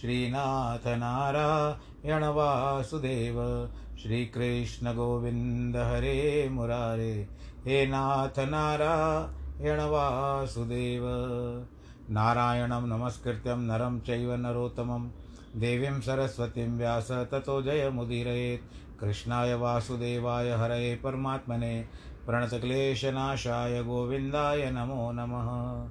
श्रीनाथ नारायण वासुदेव श्रीकृष्ण गोविन्द हरे मुरारे, हे नाथ नारायण वासुदेव नारायणं नमस्कृत्यं नरं चैव नरोत्तमं, देवीं सरस्वतीं व्यास ततो जयमुदीरयेत् कृष्णाय वासुदेवाय हरये परमात्मने, प्रणतक्लेशनाशाय गोविन्दाय नमो नमः।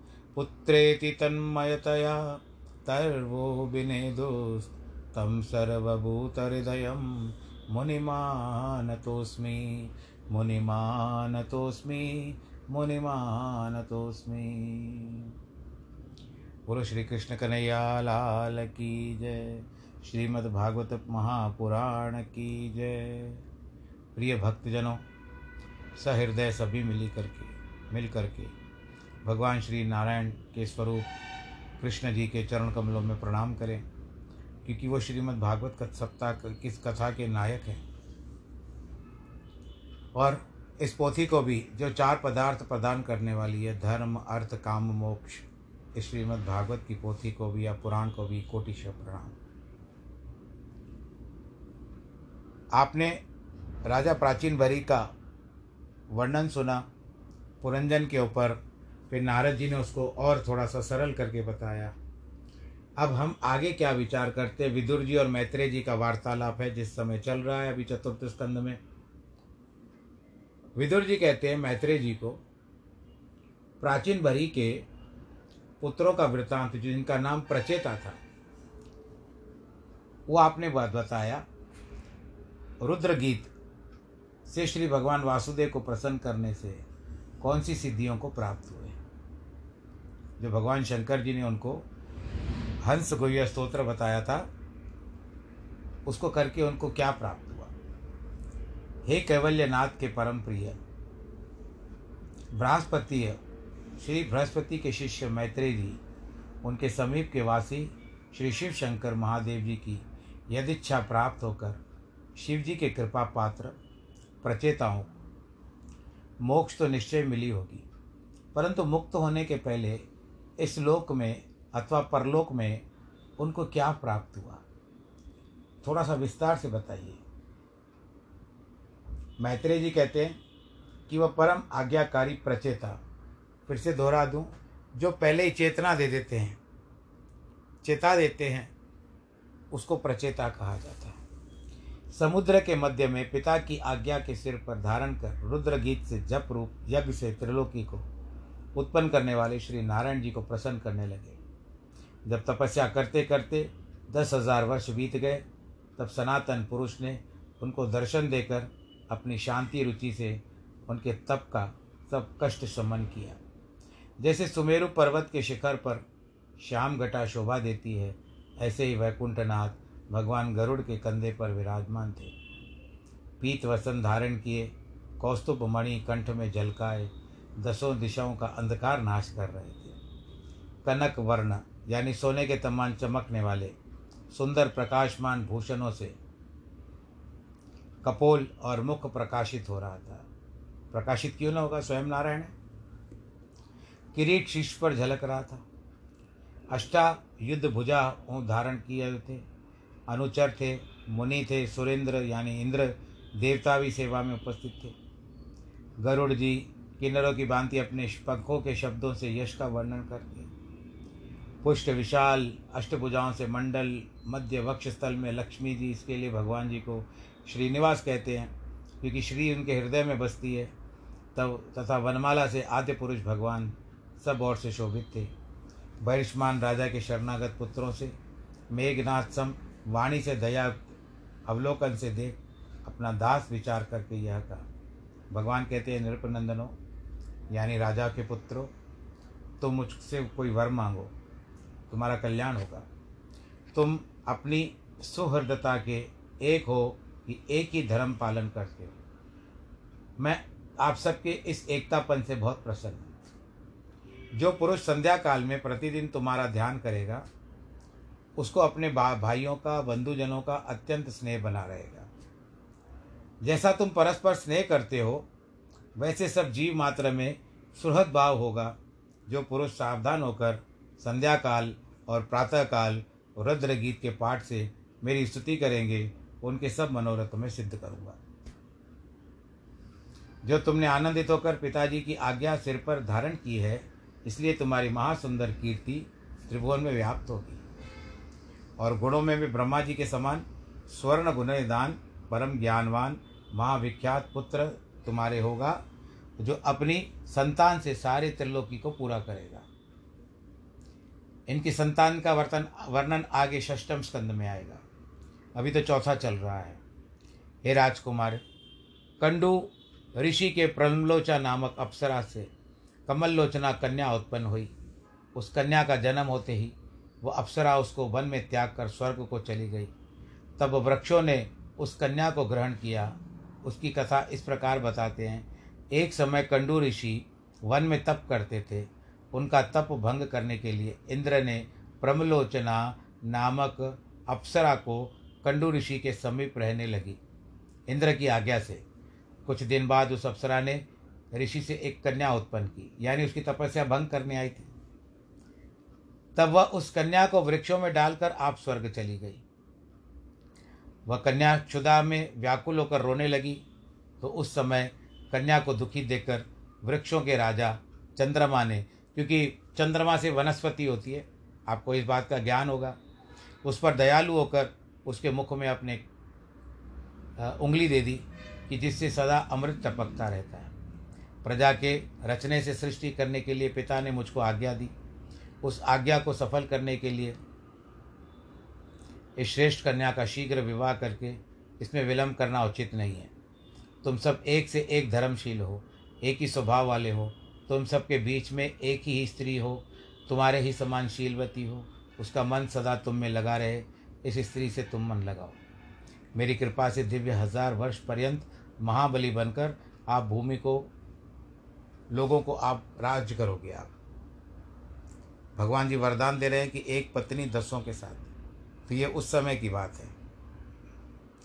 पुत्रेति तन्मयतया तर्वो विनेदुस्तं सर्वभूतहृदयं मुनिमानतोऽस्मि मुनिमानतोऽस्मि मुनिमानतोऽस्मि। बोलो श्री कृष्ण कन्हैया, लाल की जय। श्रीमद्भागवत महापुराण की जय। प्रिय भक्तजनों, सहृदय सभी मिली करके मिल करके भगवान श्री नारायण के स्वरूप कृष्ण जी के चरण कमलों में प्रणाम करें, क्योंकि वो श्रीमद् भागवत सप्ताह किस कथा के नायक हैं। और इस पोथी को भी जो चार पदार्थ प्रदान करने वाली है, धर्म, अर्थ, काम, मोक्ष, इस श्रीमद् भागवत की पोथी को भी, या पुराण को भी कोटिश प्रणाम। आपने राजा प्राचीन भरी का वर्णन सुना, पुरंजन के ऊपर फिर नारद जी ने उसको और थोड़ा सा सरल करके बताया, अब हम आगे क्या विचार करते? विदुर जी और मैत्रेय जी का वार्तालाप है, जिस समय चल रहा है अभी चतुर्थ स्कंद में। विदुर जी कहते हैं, मैत्रेय जी को प्राचीन भरी के पुत्रों का वृत्तांत जिनका नाम प्रचेता था, वो आपने बात बताया। रुद्र गीत से श्री भगवान वासुदेव को प्रसन्न करने से कौन सी सिद्धियों को प्राप्त हुए जो भगवान शंकर जी ने उनको हंस गोया स्तोत्र बताया था, उसको करके उनको क्या प्राप्त हुआ? हे कैवल्यनाथ के परम प्रिय, बृहस्पति, श्री बृहस्पति के शिष्य मैत्रेय जी उनके समीप के वासी श्री शिव शंकर महादेव जी की यदिच्छा प्राप्त होकर शिव जी के कृपा पात्र प्रचेताओं मोक्ष तो निश्चय मिली होगी, परंतु मुक्त होने के पहले इस लोक में अथवा परलोक में उनको क्या प्राप्त हुआ? थोड़ा सा विस्तार से बताइए। मैत्रेय जी कहते हैं कि वह परम आज्ञाकारी प्रचेता, फिर से दोहरा दूँ, जो पहले ही चेतना दे देते हैं, चेता देते हैं, उसको प्रचेता कहा जाता है। समुद्र के मध्य में पिता की आज्ञा के सिर पर धारण कर रुद्र गीत से जप रूप यज्ञ से त्रिलोकी को उत्पन्न करने वाले श्री नारायण जी को प्रसन्न करने लगे। जब तपस्या करते करते दस हज़ार वर्ष बीत गए, तब सनातन पुरुष ने उनको दर्शन देकर अपनी शांति रुचि से उनके तप का सब कष्ट शमन किया। जैसे सुमेरु पर्वत के शिखर पर श्याम घटा शोभा देती है, ऐसे ही वैकुंठनाथ भगवान गरुड़ के कंधे पर विराजमान थे। पीत वसन धारण किए कौस्तुभ मणि कंठ में झलकाए दसों दिशाओं का अंधकार नाश कर रहे थे। कनक वर्ण, यानी सोने के तमान चमकने वाले, सुंदर प्रकाशमान भूषणों से कपोल और मुख प्रकाशित हो रहा था। प्रकाशित क्यों ना होगा स्वयं नारायण किरीट शीश पर झलक रहा था। अष्टा युद्ध भुजा धारण किए हुए थे। अनुचर थे, मुनि थे, सुरेंद्र, यानी इंद्र देवता भी सेवा में उपस्थित थे। गरुड़ जी किन्नरों की भांति अपने पंखों के शब्दों से यश का वर्णन करते पुष्ट विशाल अष्टभुजाओं से मंडल मध्य वक्ष स्थल में लक्ष्मी जी इसके लिए भगवान जी को श्रीनिवास कहते हैं, क्योंकि श्री उनके हृदय में बसती है। तब तथा वनमाला से आद्य पुरुष भगवान सब ओर से शोभित थे। बहिष्मान राजा के शरणागत पुत्रों से मेघनाथ सम वाणी से दया अवलोकन से देख अपना दास विचार करके यह कहा। भगवान कहते हैं, नृपनंदनों यानी राजा के पुत्रों तुम मुझसे कोई वर मांगो, तुम्हारा कल्याण होगा। तुम अपनी सुहृदता के एक हो, कि एक ही धर्म पालन करते हो। मैं आप सबके इस एकतापन से बहुत प्रसन्न हूँ। जो पुरुष संध्या काल में प्रतिदिन तुम्हारा ध्यान करेगा, उसको अपने भाइयों का, बंधुजनों का अत्यंत स्नेह बना रहेगा। जैसा तुम परस्पर स्नेह करते हो वैसे सब जीव मात्र में सुहृद भाव होगा, जो पुरुष सावधान होकर संध्या काल और प्रातःकाल रुद्र गीत के पाठ से मेरी स्तुति करेंगे, उनके सब मनोरथ में सिद्ध करूँगा। जो तुमने आनंदित होकर पिताजी की आज्ञा सिर पर धारण की है, इसलिए तुम्हारी महासुंदर कीर्ति त्रिभुवन में व्याप्त होगी। और गुणों में भी ब्रह्मा जी के समान स्वर्ण गुणदान परम ज्ञानवान, महाविख्यात पुत्र तुम्हारे होगा, जो अपनी संतान से सारे त्रिलोकी को पूरा करेगा। इनकी संतान का वर्तन, वर्णन आगे षष्टम स्कंद में आएगा। अभी तो चौथा चल रहा है। हे राजकुमार, कंडू ऋषि के प्रमलोचा नामक अप्सरा से कमल लोचना कन्या उत्पन्न हुई। उस कन्या का जन्म होते ही वह अप्सरा उसको वन में त्याग कर स्वर्ग को चली गई। तब वृक्षों ने उस कन्या को ग्रहण किया। उसकी कथा इस प्रकार बताते हैं। एक समय कंडू ऋषि वन में तप करते थे। उनका तप भंग करने के लिए इंद्र ने प्रमलोचना नामक अप्सरा को कंडू ऋषि के समीप रहने लगी। इंद्र की आज्ञा से कुछ दिन बाद उस अप्सरा ने ऋषि से एक कन्या उत्पन्न की, यानी उसकी तपस्या भंग करने आई थी। तब वह उस कन्या को वृक्षों में डालकर आप स्वर्ग चली गई। वह कन्या क्षुदा में व्याकुल होकर रोने लगी तो उस समय कन्या को दुखी देखकर वृक्षों के राजा चंद्रमा ने, क्योंकि चंद्रमा से वनस्पति होती है, आपको इस बात का ज्ञान होगा। उस पर दयालु होकर उसके मुख में अपने उंगली दे दी कि जिससे सदा अमृत टपकता रहता है। प्रजा के रचने से सृष्टि करने के लिए पिता ने मुझको आज्ञा दी। उस आज्ञा को सफल करने के लिए इस श्रेष्ठ कन्या का शीघ्र विवाह करके इसमें विलंब करना उचित नहीं है। तुम सब एक से एक धर्मशील हो, एक ही स्वभाव वाले हो, तुम सबके बीच में एक ही स्त्री हो, तुम्हारे ही समान शीलवती हो, उसका मन सदा तुम में लगा रहे, इस स्त्री से तुम मन लगाओ। मेरी कृपा से दिव्य हज़ार वर्ष पर्यंत महाबली बनकर आप भूमि को, लोगों को आप राज्य करोगे आप। भगवान जी वरदान दे रहे हैं कि एक पत्नी दसों के साथ। तो ये उस समय की बात है।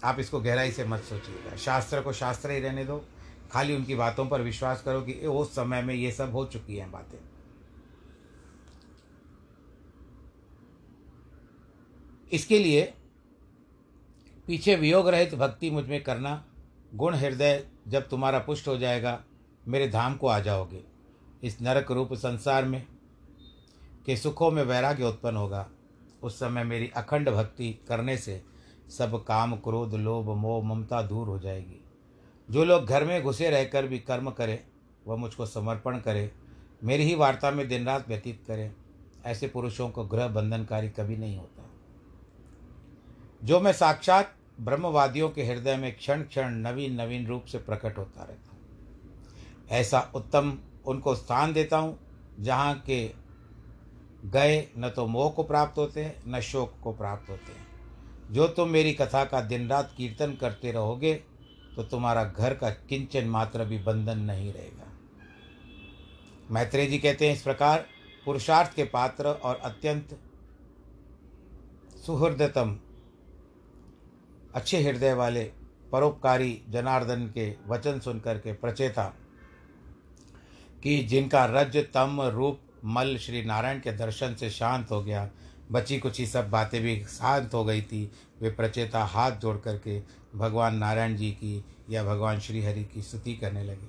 आप इसको गहराई से मत सोचिएगा। शास्त्र को शास्त्र ही रहने दो। खाली उनकी बातों पर विश्वास करो कि उस समय में ये सब हो चुकी हैं बातें। इसके लिए पीछे वियोग रहित भक्ति मुझमें करना, गुण हृदय जब तुम्हारा पुष्ट हो जाएगा, मेरे धाम को आ जाओगे। इस नरक रूप संसार में के सुखों में वैराग्य उत्पन्न होगा। उस समय मेरी अखंड भक्ति करने से सब काम, क्रोध, लोभ, मोह, ममता दूर हो जाएगी। जो लोग घर में घुसे रहकर भी कर्म करें, वह मुझको समर्पण करें, मेरी ही वार्ता में दिन रात व्यतीत करें, ऐसे पुरुषों को ग्रह बंधनकारी कभी नहीं होता। जो मैं साक्षात ब्रह्मवादियों के हृदय में क्षण क्षण नवीन नवीन रूप से प्रकट होता रहता हूँ। ऐसा उत्तम उनको स्थान देता हूँ, जहाँ के गए, न तो मोह को प्राप्त होते हैं न शोक को प्राप्त होते। हैं जो तुम मेरी कथा का दिन रात कीर्तन करते रहोगे तो तुम्हारा घर का किंचन मात्र भी बंधन नहीं रहेगा। मैत्रेय जी कहते हैं इस प्रकार, पुरुषार्थ के पात्र और अत्यंत सुहृदतम, अच्छे हृदय वाले, परोपकारी जनार्दन के वचन सुनकर के प्रचेता, कि जिनका रज तम रूप मल श्री नारायण के दर्शन से शांत हो गया। बची कुछ ही सब बातें भी शांत हो गई थी। वे प्रचेता हाथ जोड़ करके भगवान नारायण जी की या भगवान श्री हरि की स्तुति करने लगे।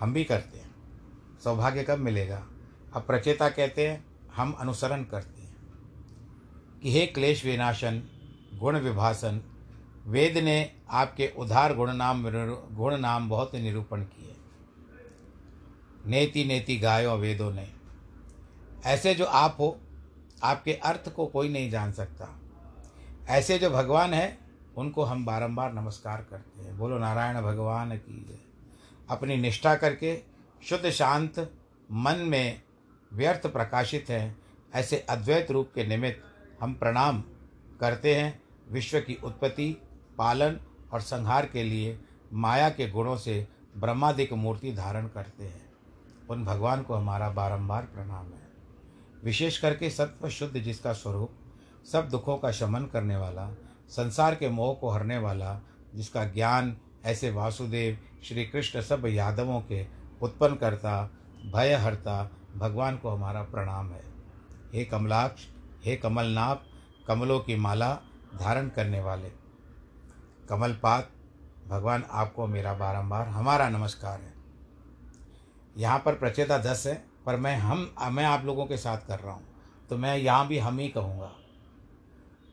हम भी करते हैं। सौभाग्य कब मिलेगा? अब प्रचेता कहते हैं, हम अनुसरण करते हैं। कि हे क्लेश विनाशन, गुण विभासन, वेद ने आपके उधार गुण नाम गुण नाम बहुत निरूपण किए। नेति नेति गायो वेदों ने। ऐसे जो आप हो, आपके अर्थ को कोई नहीं जान सकता। ऐसे जो भगवान है, उनको हम बारंबार नमस्कार करते हैं। बोलो, नारायण भगवान की जय। अपनी निष्ठा करके शुद्ध, शांत मन में व्यर्थ प्रकाशित हैं, ऐसे अद्वैत रूप के निमित्त हम प्रणाम करते हैं विश्व की उत्पत्ति, पालन और संहार के लिए माया के गुणों से ब्रह्मादिक मूर्ति धारण करते हैं। उन भगवान को हमारा बारंबार प्रणाम है। विशेष करके सत्व शुद्ध जिसका स्वरूप, सब दुखों का शमन करने वाला, संसार के मोह को हरने वाला, जिसका ज्ञान ऐसे वासुदेव श्री कृष्ण सब यादवों के उत्पन्न करता भय हरता भगवान को हमारा प्रणाम है। हे कमलाक्ष, हे कमलनाभ, कमलों की माला धारण करने वाले। कमलपात भगवान आपको मेरा बारंबार, हमारा नमस्कार है। यहाँ पर प्रचेता दस है। पर मैं हम, मैं आप लोगों के साथ कर रहा हूँ। तो मैं यहाँ भी हम ही कहूँगा।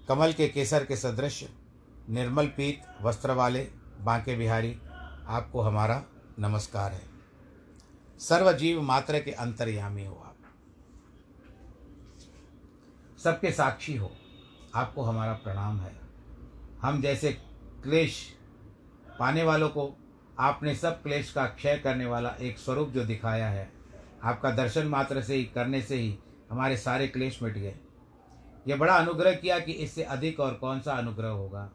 कमल के केसर के सदृश, निर्मल पीत वस्त्र वाले बांके बिहारी, आपको हमारा नमस्कार है। सर्वजीव मात्र के अंतर्यामी हो आप। सबके साक्षी हो, आपको हमारा प्रणाम है। हम जैसे क्लेश पाने वालों को आपने सब क्लेश का क्षय करने वाला एक स्वरूप जो दिखाया है आपका दर्शन मात्र से ही, करने से ही हमारे सारे क्लेश मिट गए। ये बड़ा अनुग्रह किया कि इससे अधिक और कौन सा अनुग्रह होगा?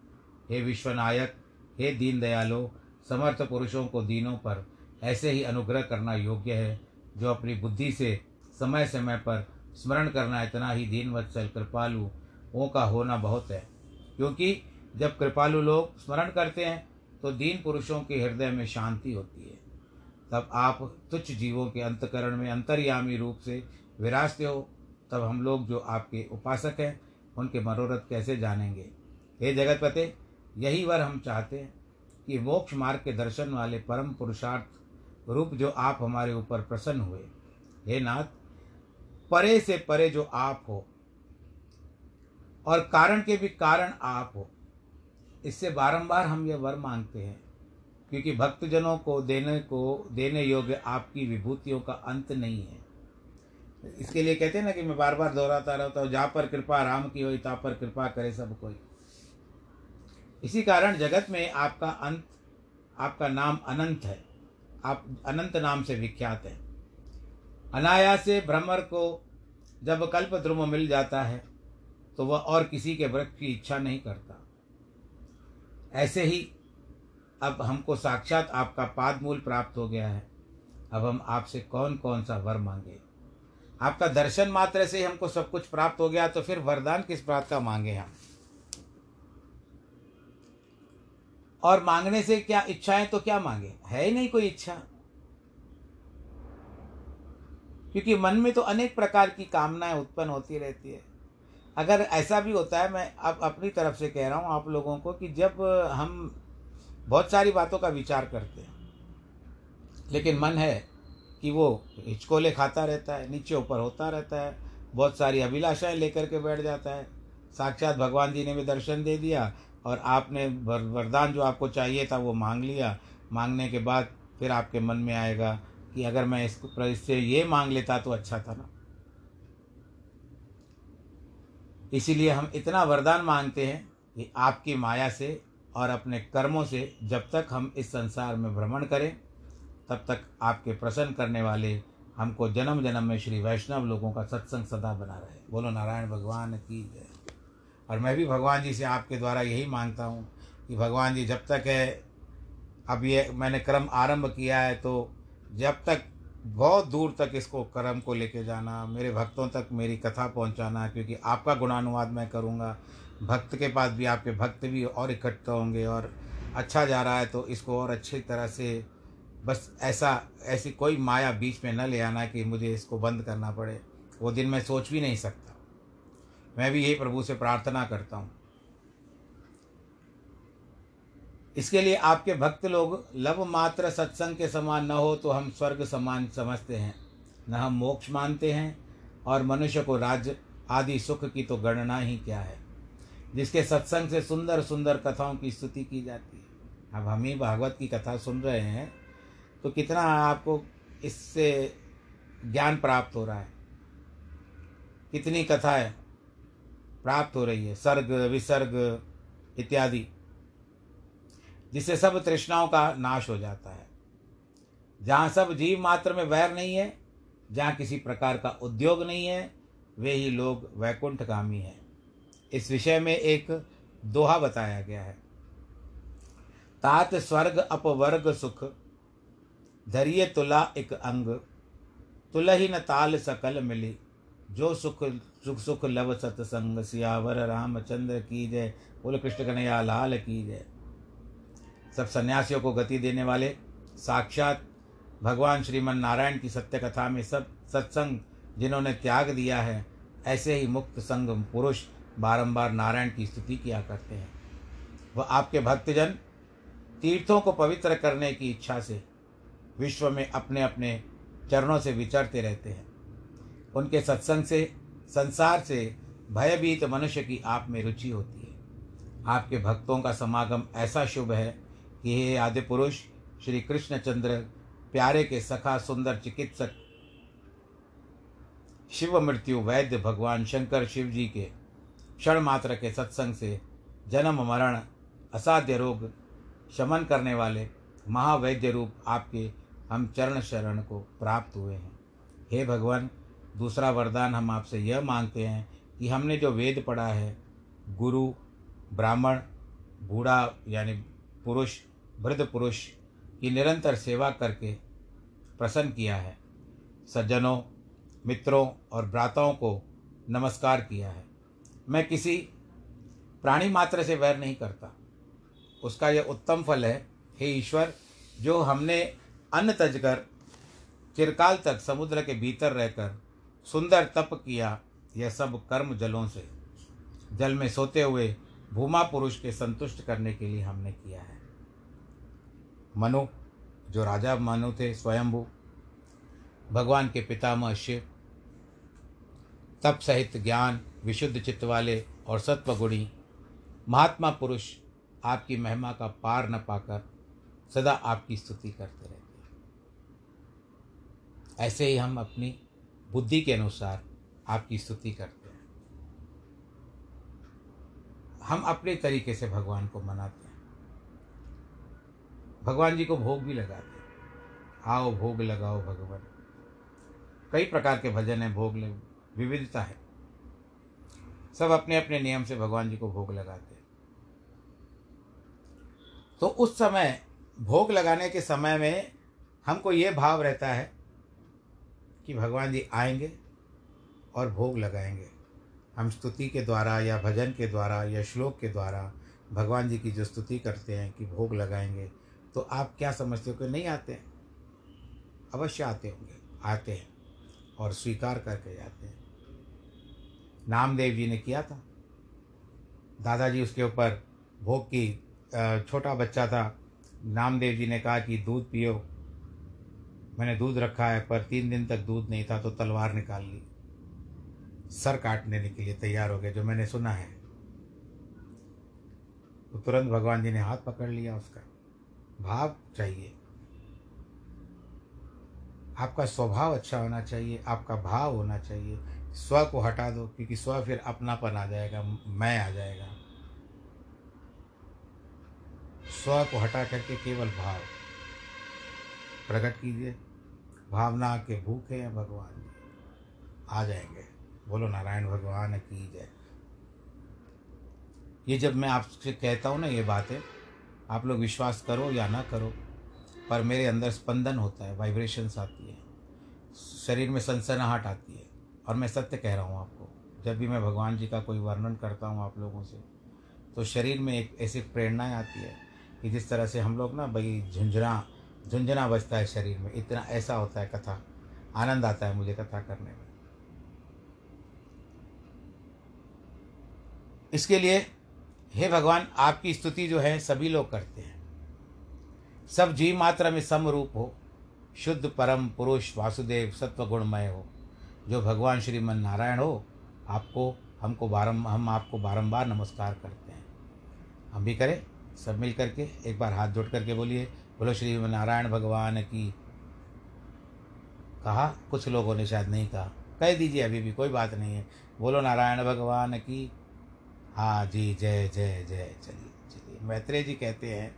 हे विश्वनायक, हे दीन दयालो समर्थ पुरुषों को दीनों पर ऐसे ही अनुग्रह करना योग्य है, जो अपनी बुद्धि से समय समय पर स्मरण करना इतना ही दीन वत्सल कृपालु ओ का होना बहुत है। क्योंकि जब कृपालु लोग स्मरण करते हैं तो दीन पुरुषों के हृदय में शांति होती है। तब आप तुच्छ जीवों के अंतकरण में अंतर्यामी रूप से विराजते हो। तब हम लोग जो आपके उपासक हैं, उनके मनोरथ कैसे जानेंगे? हे जगतपते, यही वर हम चाहते हैं कि मोक्ष मार्ग के दर्शन वाले परम पुरुषार्थ रूप जो आप हमारे ऊपर प्रसन्न हुए। हे नाथ, परे से परे जो आप हो और कारण के भी कारण आप हो, इससे बारंबार हम ये वर मांगते हैं। क्योंकि भक्तजनों को देने को, देने योग्य आपकी विभूतियों का अंत नहीं है। इसके लिए कहते हैं ना कि मैं बार बार दोहराता रहता हूँ, जहाँ पर कृपा राम की हो ता पर कृपा करे सब कोई। इसी कारण जगत में आपका अंत, आपका नाम अनंत है। आप अनंत नाम से विख्यात है। अनायास से भ्रमर को जब कल्प ध्रुव मिल जाता है तो वह और किसी के व्रत की इच्छा नहीं करता। ऐसे ही अब हमको साक्षात आपका पादमूल प्राप्त हो गया है। अब हम आपसे कौन कौन सा वर मांगे? आपका दर्शन मात्र से हमको सब कुछ प्राप्त हो गया तो फिर वरदान किस बात का मांगे हम? और मांगने से क्या इच्छाएँ तो क्या मांगे? है ही नहीं कोई इच्छा। क्योंकि मन में तो अनेक प्रकार की कामनाएँ उत्पन्न होती रहती है। अगर ऐसा भी होता है, मैं अब अपनी तरफ़ से कह रहा हूँ आप लोगों को कि जब हम बहुत सारी बातों का विचार करते हैं। लेकिन मन है कि वो हिचकोले खाता रहता है, नीचे ऊपर होता रहता है, बहुत सारी अभिलाषाएँ लेकर के बैठ जाता है। साक्षात भगवान जी ने भी दर्शन दे दिया और आपने वरदान जो आपको चाहिए था वो मांग लिया। मांगने के बाद फिर आपके मन में आएगा कि अगर मैं इसको इससे ये मांग लेता तो अच्छा था ना। इसीलिए हम इतना वरदान मांगते हैं कि आपकी माया से और अपने कर्मों से जब तक हम इस संसार में भ्रमण करें, तब तक आपके प्रसन्न करने वाले हमको जन्म जन्म में श्री वैष्णव लोगों का सत्संग सदा बना रहे। बोलो, नारायण भगवान की जय। और मैं भी भगवान जी से आपके द्वारा यही माँगता हूँ कि भगवान जी, जब तक है, अब ये मैंने क्रम आरंभ किया है तो जब तक बहुत दूर तक इसको कर्म को लेके जाना, मेरे भक्तों तक मेरी कथा पहुंचाना, क्योंकि आपका गुणानुवाद मैं करूँगा। भक्त के पास भी आपके भक्त भी और इकट्ठा होंगे और अच्छा जा रहा है तो इसको और अच्छी तरह से बस ऐसा, ऐसी कोई माया बीच में न ले आना कि मुझे इसको बंद करना पड़े। वो दिन मैं सोच भी नहीं सकता। मैं भी यही प्रभु से प्रार्थना करता हूँ। इसके लिए आपके भक्त लोग लव मात्र सत्संग के समान न हो तो हम स्वर्ग समान समझते हैं। न हम मोक्ष मानते हैं और मनुष्य को राज्य आदि सुख की तो गणना ही क्या है। जिसके सत्संग से सुंदर सुंदर कथाओं की स्तुति की जाती है। अब हम ही भागवत की कथा सुन रहे हैं तो कितना आपको इससे ज्ञान प्राप्त हो रहा है? कितनी कथाएँ प्राप्त हो रही है? सर्ग, विसर्ग इत्यादि। जिससे सब तृष्णाओं का नाश हो जाता है। जहाँ सब जीव मात्र में वैर नहीं है, जहाँ किसी प्रकार का उद्योग नहीं है, वे ही लोग वैकुंठगामी हैं। इस विषय में एक दोहा बताया गया है। तात स्वर्ग अपवर्ग सुख धरिय तुला एक अंग। तुलही न ताल सकल मिली, जो सुख सुख सुख लव सतसंग। सियावर रामचंद्र की जय। बोल कृष्ण कन्हैया, लाल की जय। सब सन्यासियों को गति देने वाले, साक्षात भगवान श्रीमन नारायण की सत्य कथा में सब सत्संग जिन्होंने त्याग दिया है, ऐसे ही मुक्त संग पुरुष बारंबार नारायण की स्तुति किया करते हैं। वह आपके भक्तजन तीर्थों को पवित्र करने की इच्छा से विश्व में अपने अपने चरणों से विचरते रहते हैं। उनके सत्संग से, संसार से भयभीत मनुष्य की आप में रुचि होती है। आपके भक्तों का समागम ऐसा शुभ है हे आदि पुरुष, श्री कृष्णचंद्र, प्यारे के सखा, सुंदर चिकित्सक, शिव मृत्यु वैद्य भगवान शंकर शिव जी के क्षण मात्र के सत्संग से जन्म, मरण, असाध्य रोग, शमन करने वाले महावैद्य रूप आपके हम चरण शरण को प्राप्त हुए हैं। हे भगवान, दूसरा वरदान हम आपसे यह मांगते हैं कि हमने जो वेद पढ़ा है, गुरु, ब्राह्मण, बूढ़ा, यानी पुरुष वृद्ध पुरुष की निरंतर सेवा करके प्रसन्न किया है। सज्जनों, मित्रों और भ्राताओं को नमस्कार किया है। मैं किसी प्राणी मात्र से वैर नहीं करता। उसका यह उत्तम फल है, हे ईश्वर, जो हमने अन्न तजकर चिरकाल तक समुद्र के भीतर रहकर सुंदर तप किया, यह सब कर्म जलों से। जल में सोते हुए भूमा पुरुष के संतुष्ट करने के लिए हमने किया है। मनु, जो राजा मनु थे, स्वयंभू, भगवान के पितामह शिव तप सहित ज्ञान, विशुद्ध चित्त वाले और सत्वगुणी, महात्मा पुरुष आपकी महिमा का पार न पाकर सदा आपकी स्तुति करते रहते हैं। ऐसे ही हम अपनी बुद्धि के अनुसार आपकी स्तुति करते हैं। हम अपने तरीके से भगवान को मनाते हैं। भगवान जी को भोग भी लगाते आओ, भोग लगाओ भगवान। कई प्रकार के भजन हैं, भोग विविधता है। सब अपने अपने नियम से भगवान जी को भोग लगाते हैं। तो उस समय, भोग लगाने के समय में हमको ये भाव रहता है कि भगवान जी आएँगे और भोग लगाएँगे। हम स्तुति के द्वारा या भजन के द्वारा या श्लोक के द्वारा भगवान जी की जो स्तुति करते हैं कि भोग लगाएँगे तो आप क्या समझते हो कि नहीं आते हैं? अवश्य आते होंगे, आते हैं और स्वीकार करके जाते हैं। नामदेव जी ने किया था। दादाजी उसके ऊपर भोग की छोटा बच्चा था। नामदेव जी ने कहा कि दूध पियो। मैंने दूध रखा है, पर तीन दिन तक दूध नहीं था तो तलवार निकाल ली। सर काटने के लिए तैयार हो गए, जो मैंने सुना है। तो तुरंत भगवान जी ने हाथ पकड़ लिया उसका। भाव चाहिए। आपका स्वभाव अच्छा होना चाहिए, आपका भाव होना चाहिए। स्व को हटा दो, क्योंकि स्व फिर अपनापन आ जाएगा, मैं आ जाएगा। स्व को हटा करके केवल भाव। प्रकट कीजिए, भावना के भूखे हैं भगवान आ जाएँगे। बोलो, नारायण भगवान की जय। ये जब मैं आपसे कहता हूँ ना ये बातें आप लोग विश्वास करो या ना करो, पर मेरे अंदर स्पंदन होता है वाइब्रेशंस आती है। शरीर में सनसनाहट आती है, और मैं सत्य कह रहा हूँ आपको, जब भी मैं भगवान जी का कोई वर्णन करता हूँ आप लोगों से तो शरीर में एक ऐसी प्रेरणाएँ आती है कि जिस तरह से हम लोग ना भाई झुंझुना झुंझुना बजता है शरीर में, इतना ऐसा होता है कथा, आनंद आता है मुझे कथा करने में। इसके लिए हे भगवान, आपकी स्तुति जो है, सभी लोग करते हैं। सब जीव मात्रा में समरूप हो, शुद्ध परम पुरुष वासुदेव सत्व गुणमय हो। जो भगवान श्रीमन नारायण हो, आपको, हमको बारम, हम आपको बारंबार नमस्कार करते हैं। हम भी करें, सब मिल करके, एक बार हाथ जोड़ करके बोलिए, बोलो श्री नारायण भगवान की, कहा, कुछ लोगों ने शायद नहीं कहा। कह दीजिए, अभी भी कोई बात नहीं है। बोलो नारायण भगवान की हाँ जी, जय जय जय, चलिए चलिए। मैत्रेय जी कहते हैं,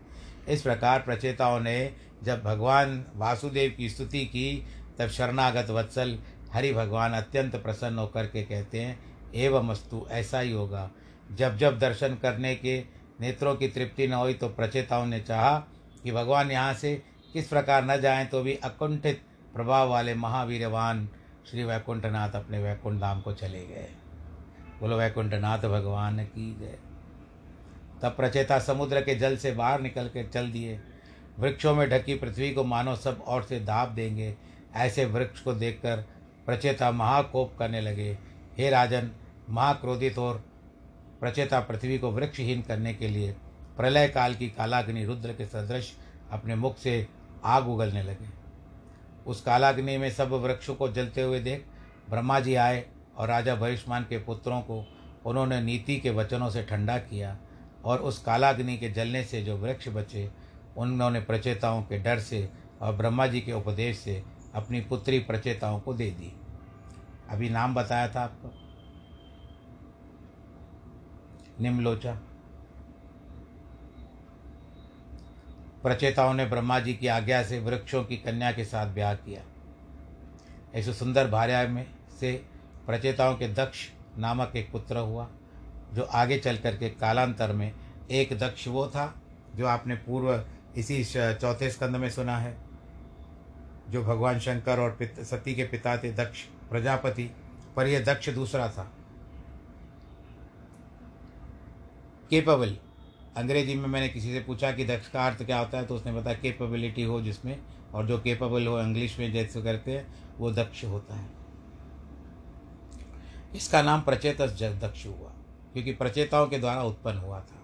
इस प्रकार प्रचेताओं ने जब भगवान वासुदेव की स्तुति की, तब शरणागत वत्सल हरि भगवान अत्यंत प्रसन्न होकर के कहते हैं, एवं अस्तु, ऐसा ही होगा। जब जब दर्शन करने के नेत्रों की तृप्ति न हुई तो प्रचेताओं ने चाहा कि भगवान यहाँ से किस प्रकार न जाएँ तो भी अकुंठित प्रभाव वाले महावीरवान श्री वैकुंठनाथ अपने वैकुंठ धाम को चले गए। बोलो, वैकुंठनाथ भगवान की जय। तब प्रचेता समुद्र के जल से बाहर निकल कर चल दिए। वृक्षों में ढकी पृथ्वी को मानो सब और से दाब देंगे। ऐसे वृक्ष को देखकर प्रचेता महाकोप करने लगे। हे राजन, महाक्रोधित और प्रचेता पृथ्वी को वृक्षहीन करने के लिए प्रलय काल की कालाग्नि रुद्र के सदृश अपने मुख से आग उगलने लगे। उस कालाग्नि में सब वृक्षों को जलते हुए देख ब्रह्मा जी आए। और राजा भविष्मान के पुत्रों को उन्होंने नीति के वचनों से ठंडा किया और उस कालाग्नि के जलने से जो वृक्ष बचे, उन्होंने प्रचेताओं के डर से और ब्रह्मा जी के उपदेश से अपनी पुत्री प्रचेताओं को दे दी। अभी नाम बताया था आपको? निम्लोचा प्रचेताओं ने ब्रह्मा जी की आज्ञा से वृक्षों की कन्या के साथ ब्याह किया। ऐसे सुंदर भार्या में से प्रचेताओं के दक्ष नामक एक पुत्र हुआ जो आगे चल कर के कालांतर में एक दक्ष वो था जो आपने पूर्व इसी चौथे स्कंद में सुना है जो भगवान शंकर और पित, सती के पिता थे दक्ष प्रजापति पर यह दक्ष दूसरा था। केपेबल अंग्रेज़ी में मैंने किसी से पूछा कि दक्ष का अर्थ क्या होता है तो उसने बताया केपेबिलिटी हो जिसमें और जो केपेबल हो इंग्लिश में जैसे करते हैं वो दक्ष होता है। इसका नाम प्रचेतस दक्ष हुआ, क्योंकि प्रचेताओं के द्वारा उत्पन्न हुआ था।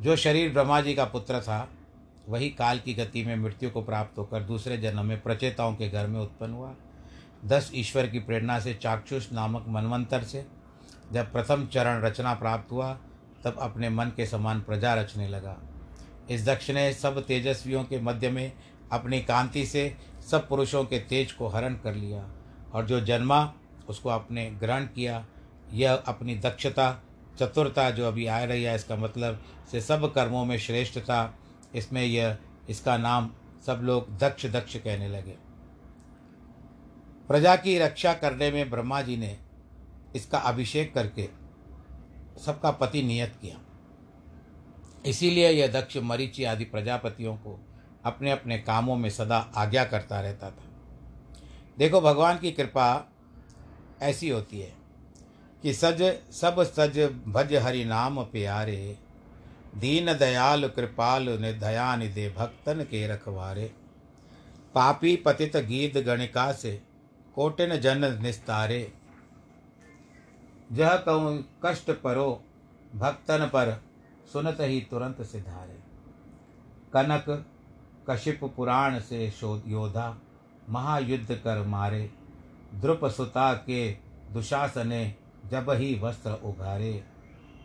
जो शरीर ब्रह्मा जी का पुत्र था, वही काल की गति में मृत्यु को प्राप्त होकर दूसरे जन्म में प्रचेताओं के घर में उत्पन्न हुआ। दस ईश्वर की प्रेरणा से चाक्षुष नामक मनवंतर से जब प्रथम चरण रचना प्राप्त हुआ, तब अपने मन के समान प्रजा रचने लगा। इस दक्ष ने सब तेजस्वियों के मध्य में अपनी कांति से सब पुरुषों के तेज को हरण कर लिया और जो जन्मा उसको आपने ग्रहण किया, यह अपनी दक्षता, चतुरता जो अभी आ रही है, इसका मतलब से सब कर्मों में श्रेष्ठ था इसमें यह, इसका नाम सब लोग दक्ष दक्ष कहने लगे। प्रजा की रक्षा करने में ब्रह्मा जी ने इसका अभिषेक करके सबका पति नियत किया। इसीलिए यह दक्ष मरीचि आदि प्रजापतियों को अपने अपने कामों में सदा आज्ञा करता रहता था। देखो, भगवान की कृपा ऐसी होती है कि सज, सब सज भज हरि नाम प्यारे, दीन दयाल कृपाल दया निदे भक्तन के रखवारे। पापी पतित गीत गणिका से कोटिन जन निस्तारे। जह कहूँ कष्ट परो, भक्तन पर सुनत ही तुरंत सिधारे। कनक कशिप पुराण से योधा महायुद्ध कर मारे। द्रुप सुता के दुशासने जब ही वस्त्र उघारे,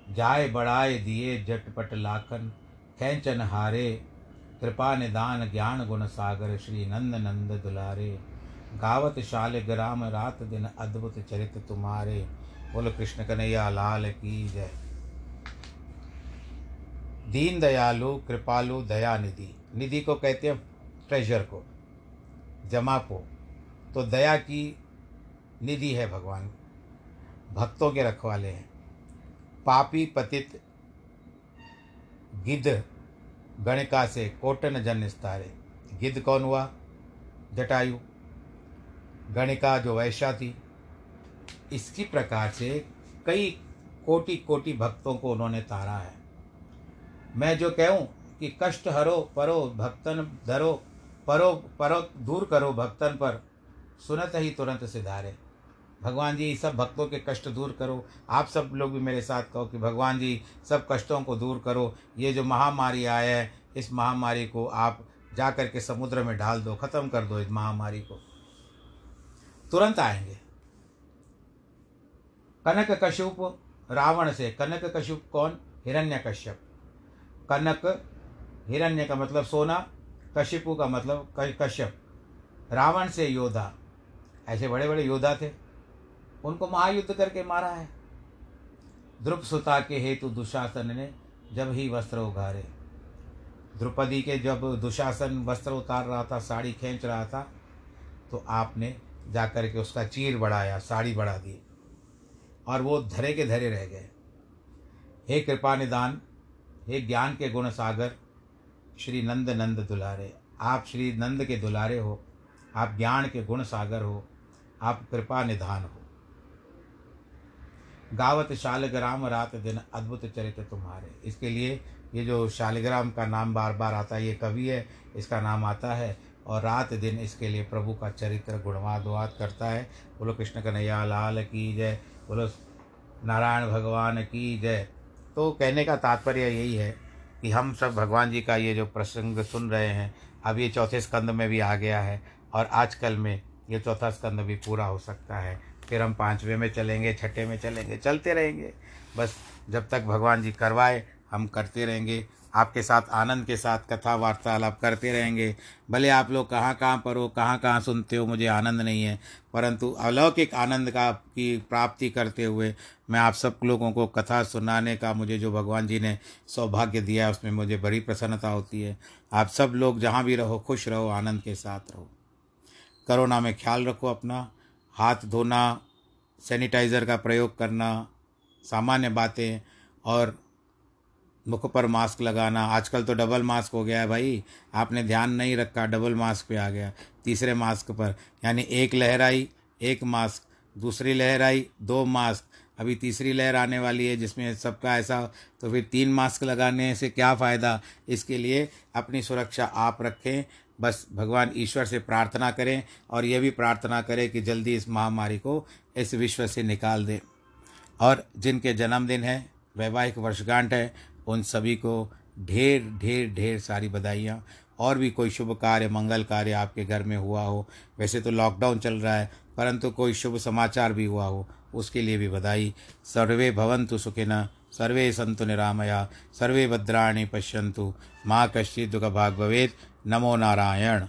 जाय बढ़ाए दिए जटपट लाखन खेचन हारे, कृपा निदान ज्ञान गुण सागर श्री नंद नंद दुलारे। गावत शाल ग्राम रात दिन अद्भुत चरित तुम्हारे। बोलो कृष्ण कन्हैया, लाल की जय। दीन दयालु, कृपालु, दया निधि। निधि को कहते हैं ट्रेजर को, जमा को। तो दया की निधि है भगवान। भक्तों के रखवाले हैं। पापी पतित गिद्ध गणिका से कोटन जन स्तारे गिद्ध कौन हुआ? जटायु। गणिका जो वैश्या थी। इसी प्रकार से कई कोटि कोटि भक्तों को उन्होंने तारा है। मैं जो कहूँ कि कष्ट हरो परो, भक्तन धरो, परो परो, दूर करो भक्तन पर, सुनत ही तुरंत सिधारे। भगवान जी, सब भक्तों के कष्ट दूर करो। आप सब लोग भी मेरे साथ कहो कि भगवान जी, सब कष्टों को दूर करो। ये जो महामारी आया है, इस महामारी को आप जा कर के समुद्र में डाल दो, खत्म कर दो इस महामारी को। तुरंत आएँगे। कनक कश्यप रावण से, कनक कश्यप कौन? हिरण्य कश्यप। कनक, हिरण्य का मतलब सोना, कश्यपु का मतलब कश्यप। रावण से योद्धा। ऐसे बड़े बड़े योद्धा थे। उनको महायुद्ध करके मारा है। ध्रुप सुता के हेतु दुशासन ने जब ही वस्त्र उघारे द्रुपदी के जब दुशासन वस्त्र उतार रहा था, साड़ी खींच रहा था तो आपने जाकर के उसका चीर बढ़ाया, साड़ी बढ़ा दी और वो धरे के धरे रह गए। हे कृपा निदान, हे ज्ञान के गुण सागर, श्री नंद नंद दुलारे, आप श्री नंद के दुलारे हो, आप ज्ञान के गुण सागर हो, आप कृपा निधान हो। गावत शालग्राम रात दिन अद्भुत चरित्र तुम्हारे। इसके लिए ये जो शालिग्राम का नाम बार बार आता है, ये कवि है, इसका नाम आता है और रात दिन इसके लिए प्रभु का चरित्र गुणवादवाद करता है। बोलो, कृष्ण कन्हैया, लाल की जय। बोलो, नारायण भगवान की जय। तो कहने का तात्पर्य यही है कि हम सब भगवान जी का ये जो प्रसंग सुन रहे हैं, अब ये चौथे स्कंद में भी आ गया है और आजकल में ये चौथा स्कंद भी पूरा हो सकता है। फिर हम पाँचवें में चलेंगे, छठे में चलेंगे, चलते रहेंगे। बस जब तक भगवान जी करवाए, हम करते रहेंगे। आपके साथ, आनंद के साथ कथा वार्तालाप करते रहेंगे। भले आप लोग कहाँ कहाँ पर हो, कहाँ कहाँ सुनते हो, मुझे आनंद नहीं है। परंतु अलौकिक आनंद का की प्राप्ति करते हुए मैं आप सब लोगों को कथा सुनाने का मुझे जो भगवान जी ने सौभाग्य दिया उसमें मुझे बड़ी प्रसन्नता होती है। आप सब लोग जहाँ भी रहो, खुश रहो, आनंद के साथ रहो। करोना में ख्याल रखो अपना। हाथ धोना सैनिटाइज़र का प्रयोग करना, सामान्य बातें और मुख पर मास्क लगाना। आजकल तो डबल मास्क हो गया है भाई। आपने ध्यान नहीं रखा डबल मास्क पे आ गया। तीसरे मास्क पर, यानी एक लहर आई, एक मास्क दूसरी लहर आई, दो मास्क अभी तीसरी लहर आने वाली है, जिसमें सबका ऐसा तो फिर तीन मास्क लगाने से क्या फ़ायदा? इसके लिए अपनी सुरक्षा आप रखें। बस भगवान ईश्वर से प्रार्थना करें और यह भी प्रार्थना करें कि जल्दी इस महामारी को इस विश्व से निकाल दें। और जिनके जन्मदिन है, वैवाहिक वर्षगांठ है, उन सभी को ढेर ढेर ढेर सारी बधाइयाँ। और भी कोई शुभ कार्य, मंगल कार्य आपके घर में हुआ हो, वैसे तो लॉकडाउन चल रहा है, परंतु कोई शुभ समाचार भी हुआ हो, उसके लिए भी बधाई। सर्वे भवंतु सुखिन सर्वे संतु निरामया, सर्वे भद्राणि पश्यन्तु। मा कश्चित् दुःखभाग् भवेत्। नमो नारायण।